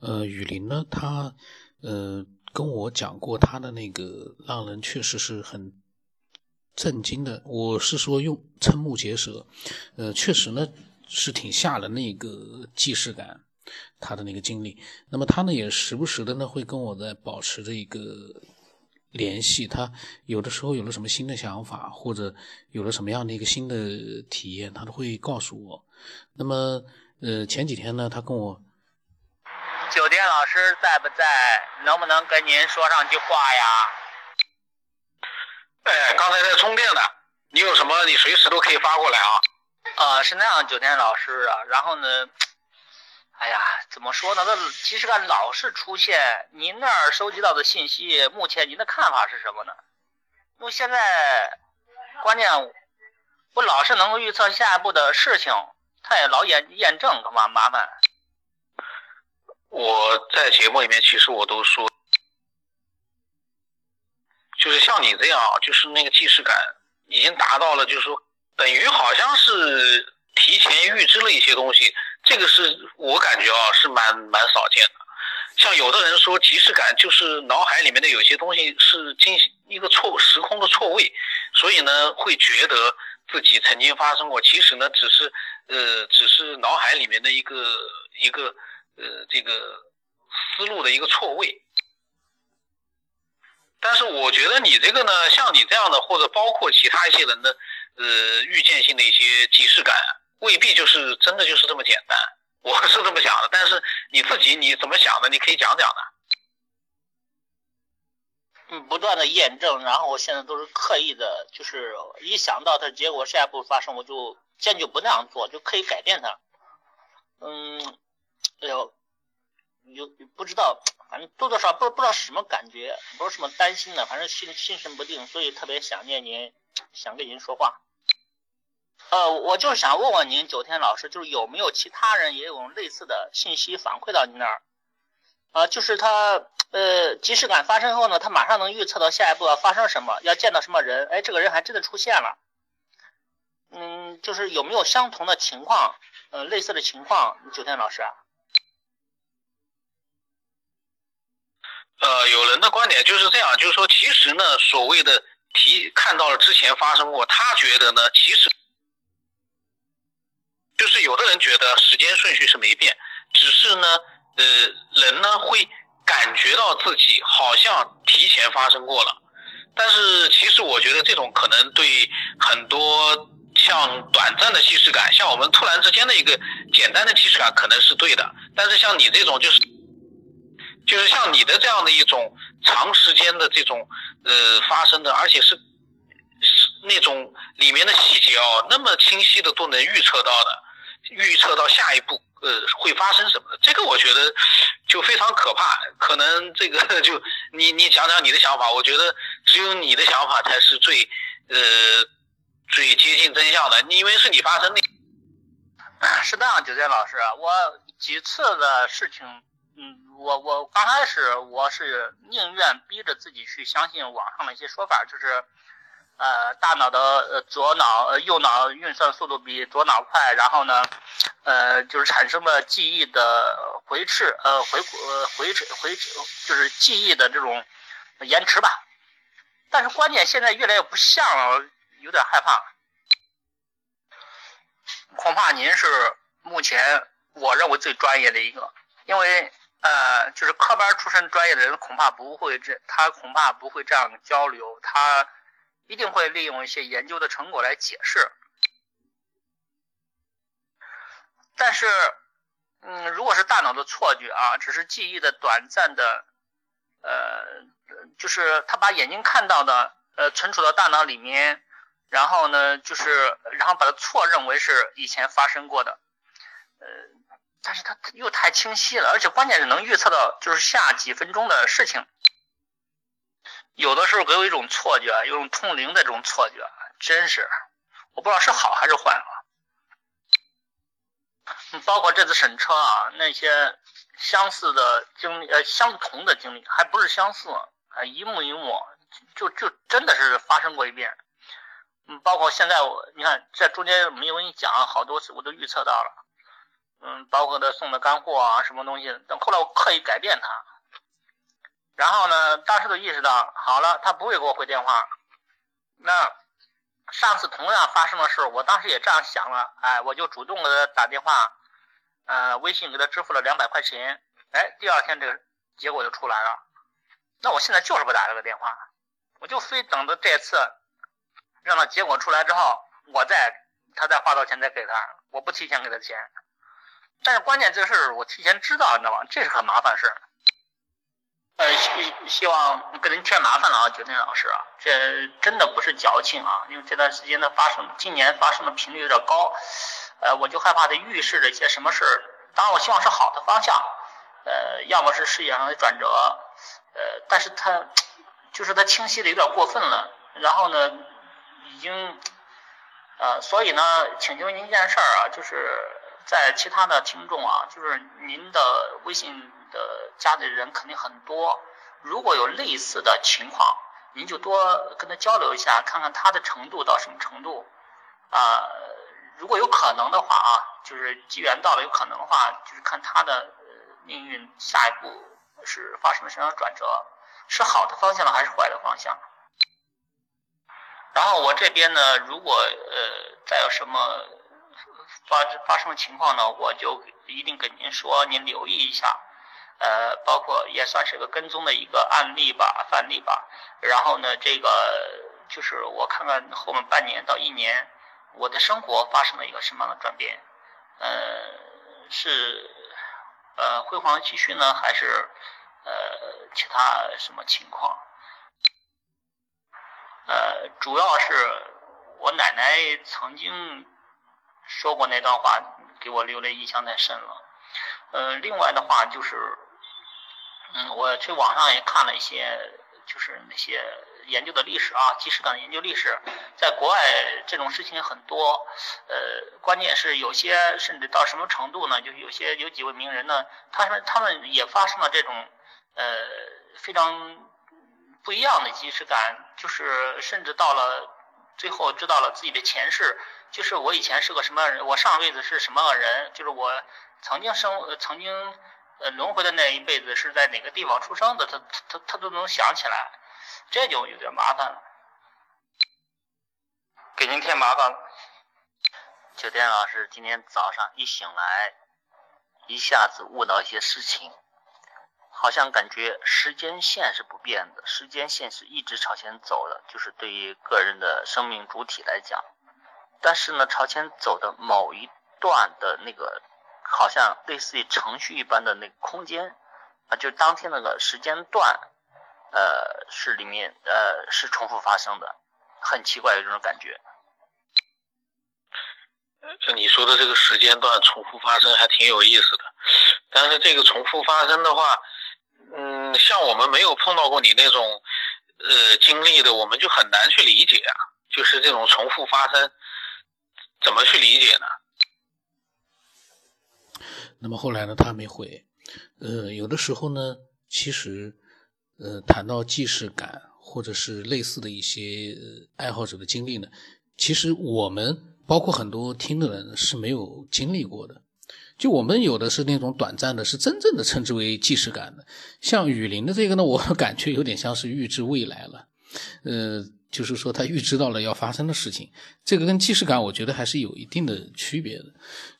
呃，雨林呢，他呃跟我讲过他的那个让人确实是很震惊的。我是说用瞠目结舌，呃，确实呢是挺吓人的一个既视感，他的那个经历。那么他呢也时不时的呢会跟我在保持着一个联系，他有的时候有了什么新的想法，或者有了什么样的一个新的体验，他都会告诉我。那么呃前几天呢，他跟我。酒店老师在不在？能不能跟您说上句话呀？哎，刚才在充电呢。你有什么？你随时都可以发过来啊。呃，是那样，酒店老师啊。然后呢？哎呀，怎么说呢？这其实它老是出现。您那儿收集到的信息，目前您的看法是什么呢？因为现在关键，我老是能够预测下一步的事情，他也老验验证，干嘛麻烦？我在节目里面，其实我都说，就是像你这样，就是那个既视感已经达到了，就是说等于好像是提前预知了一些东西，这个是我感觉啊是蛮蛮少见的。像有的人说即视感就是脑海里面的有些东西是进行一个错时空的错位，所以呢会觉得自己曾经发生过，其实呢只是呃只是脑海里面的一个一个。呃，这个思路的一个错位，但是我觉得你这个呢，像你这样的，或者包括其他一些人的，呃，预见性的一些即视感，未必就是真的就是这么简单。我是这么想的，但是你自己你怎么想的？你可以讲讲的。嗯，不断的验证，然后我现在都是刻意的，就是一想到它结果下一步发生，我就坚决不那样做，就可以改变它。嗯。哎呦，有不知道，反正多多少不不知道什么感觉，不是什么担心的，反正心心神不定，所以特别想念您，想跟您说话。呃，我就是想问问您，九天老师，就是有没有其他人也有类似的信息反馈到您那儿？啊，就是他呃，即视感发生后呢，他马上能预测到下一步要发生什么，要见到什么人，哎，这个人还真的出现了。嗯，就是有没有相同的情况，呃，类似的情况，九天老师？人的观点就是这样，就是说，其实呢，所谓的提看到了之前发生过，他觉得呢，其实就是有的人觉得时间顺序是没变，只是呢，呃，人呢会感觉到自己好像提前发生过了，但是其实我觉得这种可能对很多像短暂的既视感，像我们突然之间的一个简单的既视感可能是对的，但是像你这种就是。就是像你的这样的一种长时间的这种呃发生的，而且是是那种里面的细节哦，那么清晰的都能预测到的，预测到下一步呃会发生什么，这个我觉得就非常可怕。可能这个 就你你讲讲你的想法，我觉得只有你的想法才是最呃最接近真相的，因为是你发生的。是这样，酒店老师，我几次的事情。嗯，我我刚开始我是宁愿逼着自己去相信网上的一些说法，就是，呃，大脑的呃左脑呃右脑运算速度比左脑快，然后呢，呃，就是产生了记忆的回斥，呃回呃回回就是记忆的这种延迟吧。但是关键现在越来越不像了，有点害怕。恐怕您是目前我认为最专业的一个，因为。呃，就是科班出身专业的人恐怕不会这，他恐怕不会这样交流，他一定会利用一些研究的成果来解释。但是，嗯，如果是大脑的错觉啊，只是记忆的短暂的，呃，就是他把眼睛看到的，呃，存储到大脑里面，然后呢，就是然后把它错认为是以前发生过的，呃。但是它又太清晰了，而且关键是能预测到就是下几分钟的事情。有的时候给我一种错觉，有种通灵的这种错觉，真是我不知道是好还是坏啊。包括这次审车啊，那些相似的经历，呃，相同的经历，还不是相似，啊，一幕一幕，就就真的是发生过一遍。嗯，包括现在我，你看这中间没有跟你讲好多次，我都预测到了。嗯，包括他送的干货啊，什么东西。等后来我刻意改变他，然后呢，当时就意识到，好了，他不会给我回电话。那上次同样发生的事，我当时也这样想了，哎，我就主动给他打电话，呃，微信给他支付了两百块钱，哎，第二天这个结果就出来了。那我现在就是不打这个电话，我就非等着这次让他结果出来之后，我再他再花到钱再给他，我不提前给他钱。但是关键这事儿我提前知道，你知道吗？这是很麻烦事儿。呃，希希望给您添麻烦了啊，九天老师啊，这真的不是矫情啊，因为这段时间的发生，今年发生的频率有点高，呃，我就害怕它预示着一些什么事儿。当然，我希望是好的方向，呃，要么是事业上的转折，呃，但是它就是它清晰的有点过分了。然后呢，已经，呃，所以呢，请求您一件事儿啊，就是在其他的听众啊，就是您的微信。的家里人肯定很多，如果有类似的情况，您就多跟他交流一下，看看他的程度到什么程度啊。如果有可能的话啊，就是机缘到了有可能的话，就是看他的命运下一步是发生了什么样的转折，是好的方向了还是坏的方向。然后我这边呢，如果呃再有什么发发生的情况呢，我就一定跟您说，您留意一下。呃，包括也算是个跟踪的一个案例吧，范例吧。然后呢，这个就是我看看后面半年到一年，我的生活发生了一个什么样的转变？呃，是呃辉煌继续呢，还是呃其他什么情况？呃，主要是我奶奶曾经说过那段话，给我留的印象太深了。呃，另外的话就是。嗯，我去网上也看了一些，就是那些研究的历史啊，即时感研究历史，在国外这种事情很多，呃，关键是有些甚至到什么程度呢？就有些有几位名人呢，他们他们也发生了这种，呃，非常不一样的即视感，就是甚至到了最后知道了自己的前世，就是我以前是个什么人，我上辈子是什么人，就是我曾经生曾经。呃，轮回的那一辈子是在哪个地方出生的？他他他都能想起来，这就有点麻烦了，给您添麻烦了。九天老师今天早上一醒来，一下子悟到一些事情，好像感觉时间线是不变的，时间线是一直朝前走的，就是对于个人的生命主体来讲，但是呢，朝前走的某一段的那个。好像类似于程序一般的那个空间啊，就当天那个时间段，呃，是里面呃是重复发生的，很奇怪有这种感觉。呃，你说的这个时间段重复发生还挺有意思的，但是这个重复发生的话，嗯，像我们没有碰到过你那种呃经历的，我们就很难去理解啊，就是这种重复发生，怎么去理解呢？那么后来呢，他没回。呃，有的时候呢，其实，呃，谈到既视感或者是类似的一些爱好者的经历呢，其实我们包括很多听的人是没有经历过的。就我们有的是那种短暂的，是真正的称之为既视感的。像雨林的这个呢，我感觉有点像是预知未来了。呃，就是说他预知到了要发生的事情，这个跟既视感我觉得还是有一定的区别的。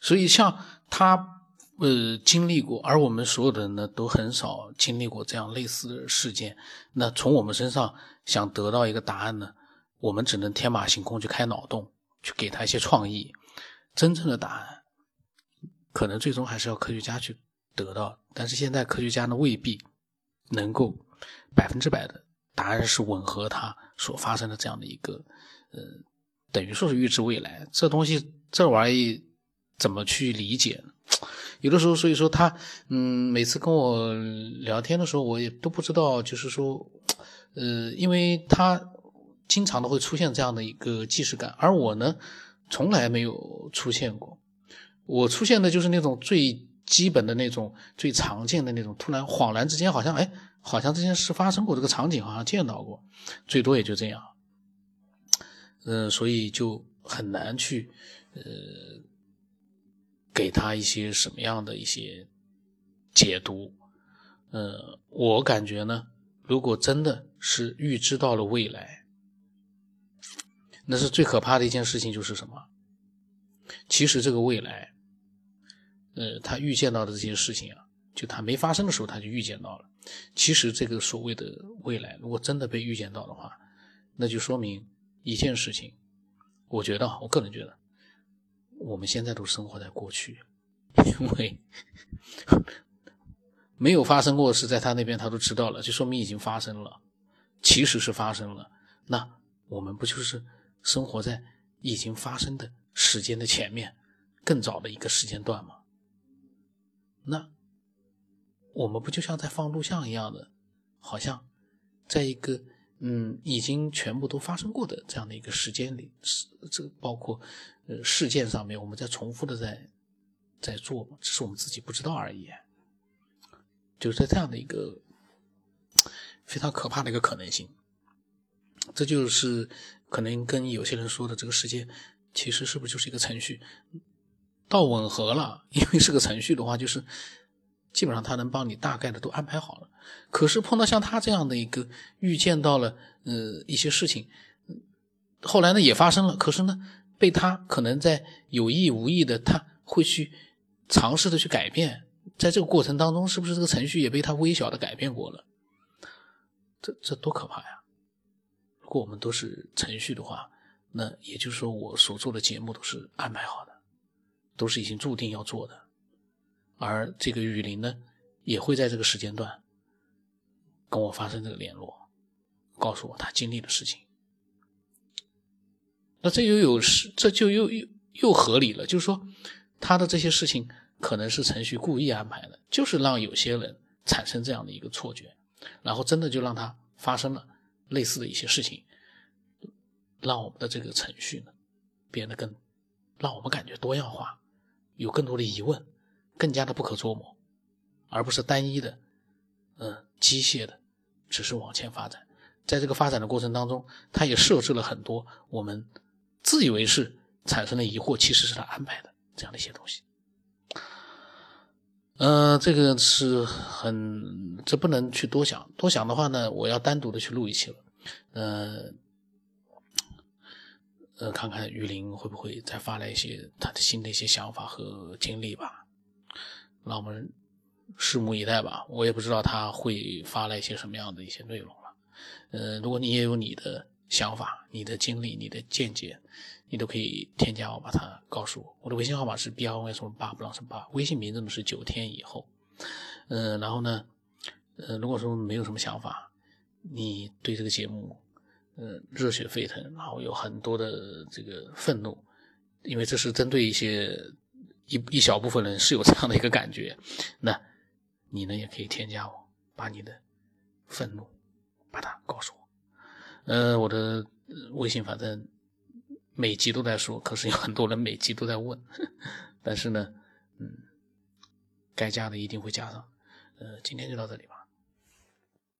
所以像他。呃，经历过，而我们所有的人呢，都很少经历过这样类似的事件。那从我们身上想得到一个答案呢，我们只能天马行空去开脑洞，去给他一些创意。真正的答案，可能最终还是要科学家去得到。但是现在科学家呢，未必能够百分之百的答案是吻合他所发生的这样的一个，呃，等于说是预知未来。这东西，这玩意怎么去理解呢？有的时候，所以说他，嗯，每次跟我聊天的时候，我也都不知道，就是说，呃，因为他经常都会出现这样的一个既视感，而我呢，从来没有出现过。我出现的就是那种最基本的那种、最常见的那种，突然恍然之间，好像哎，好像这件事发生过，这个场景好像见到过，最多也就这样。嗯，所以就很难去，呃。给他一些什么样的一些解读？呃，我感觉呢，如果真的是预知到了未来，那是最可怕的一件事情，就是什么？其实这个未来，呃，他预见到的这些事情啊，就他没发生的时候他就预见到了。其实这个所谓的未来，如果真的被预见到的话，那就说明一件事情。我觉得，我个人觉得，我们现在都生活在过去，因为没有发生过的事，在他那边他都知道了，就说明已经发生了。其实是发生了，那我们不就是生活在已经发生的时间的前面，更早的一个时间段吗？那我们不就像在放录像一样的，好像在一个。嗯，已经全部都发生过的这样的一个时间里，是这个包括呃事件上面，我们在重复的在在做，只是我们自己不知道而已。就是在这样的一个非常可怕的一个可能性，这就是可能跟有些人说的这个世界其实是不是就是一个程序，到吻合了，因为是个程序的话，就是。基本上他能帮你大概的都安排好了，可是碰到像他这样的一个预见到了呃一些事情，后来呢也发生了，可是呢被他可能在有意无意的他会去尝试的去改变，在这个过程当中是不是这个程序也被他微小的改变过了？这这多可怕呀！如果我们都是程序的话，那也就是说我所做的节目都是安排好的，都是已经注定要做的。而这个雨林呢，也会在这个时间段跟我发生这个联络，告诉我他经历的事情。那这又有是，这就又又又合理了，就是说他的这些事情可能是程序故意安排的，就是让有些人产生这样的一个错觉，然后真的就让他发生了类似的一些事情，让我们的这个程序呢变得更让我们感觉多样化，有更多的疑问。更加的不可捉摸，而不是单一的，嗯，机械的，只是往前发展。在这个发展的过程当中，它也设置了很多我们自以为是产生的疑惑，其实是他安排的这样的一些东西。嗯，这个是很，这不能去多想，多想的话呢，我要单独的去录一期了。呃，呃，看看雨林会不会再发来一些他的新的一些想法和经历吧。让我们拭目以待吧。我也不知道他会发来一些什么样的一些内容了。呃，如果你也有你的想法、你的经历、你的见解，你都可以添加我，把它告诉我。我的微信号码是 b r y 什么八不让什么八，微信名字呢是九天以后。嗯，然后呢，呃，如果说没有什么想法，你对这个节目，嗯，热血沸腾，然后有很多的这个愤怒，因为这是针对一些。一一小部分人是有这样的一个感觉，那你呢也可以添加我，把你的愤怒把它告诉我。呃，我的微信反正每集都在说，可是有很多人每集都在问，但是呢，嗯，该加的一定会加上。呃，今天就到这里吧。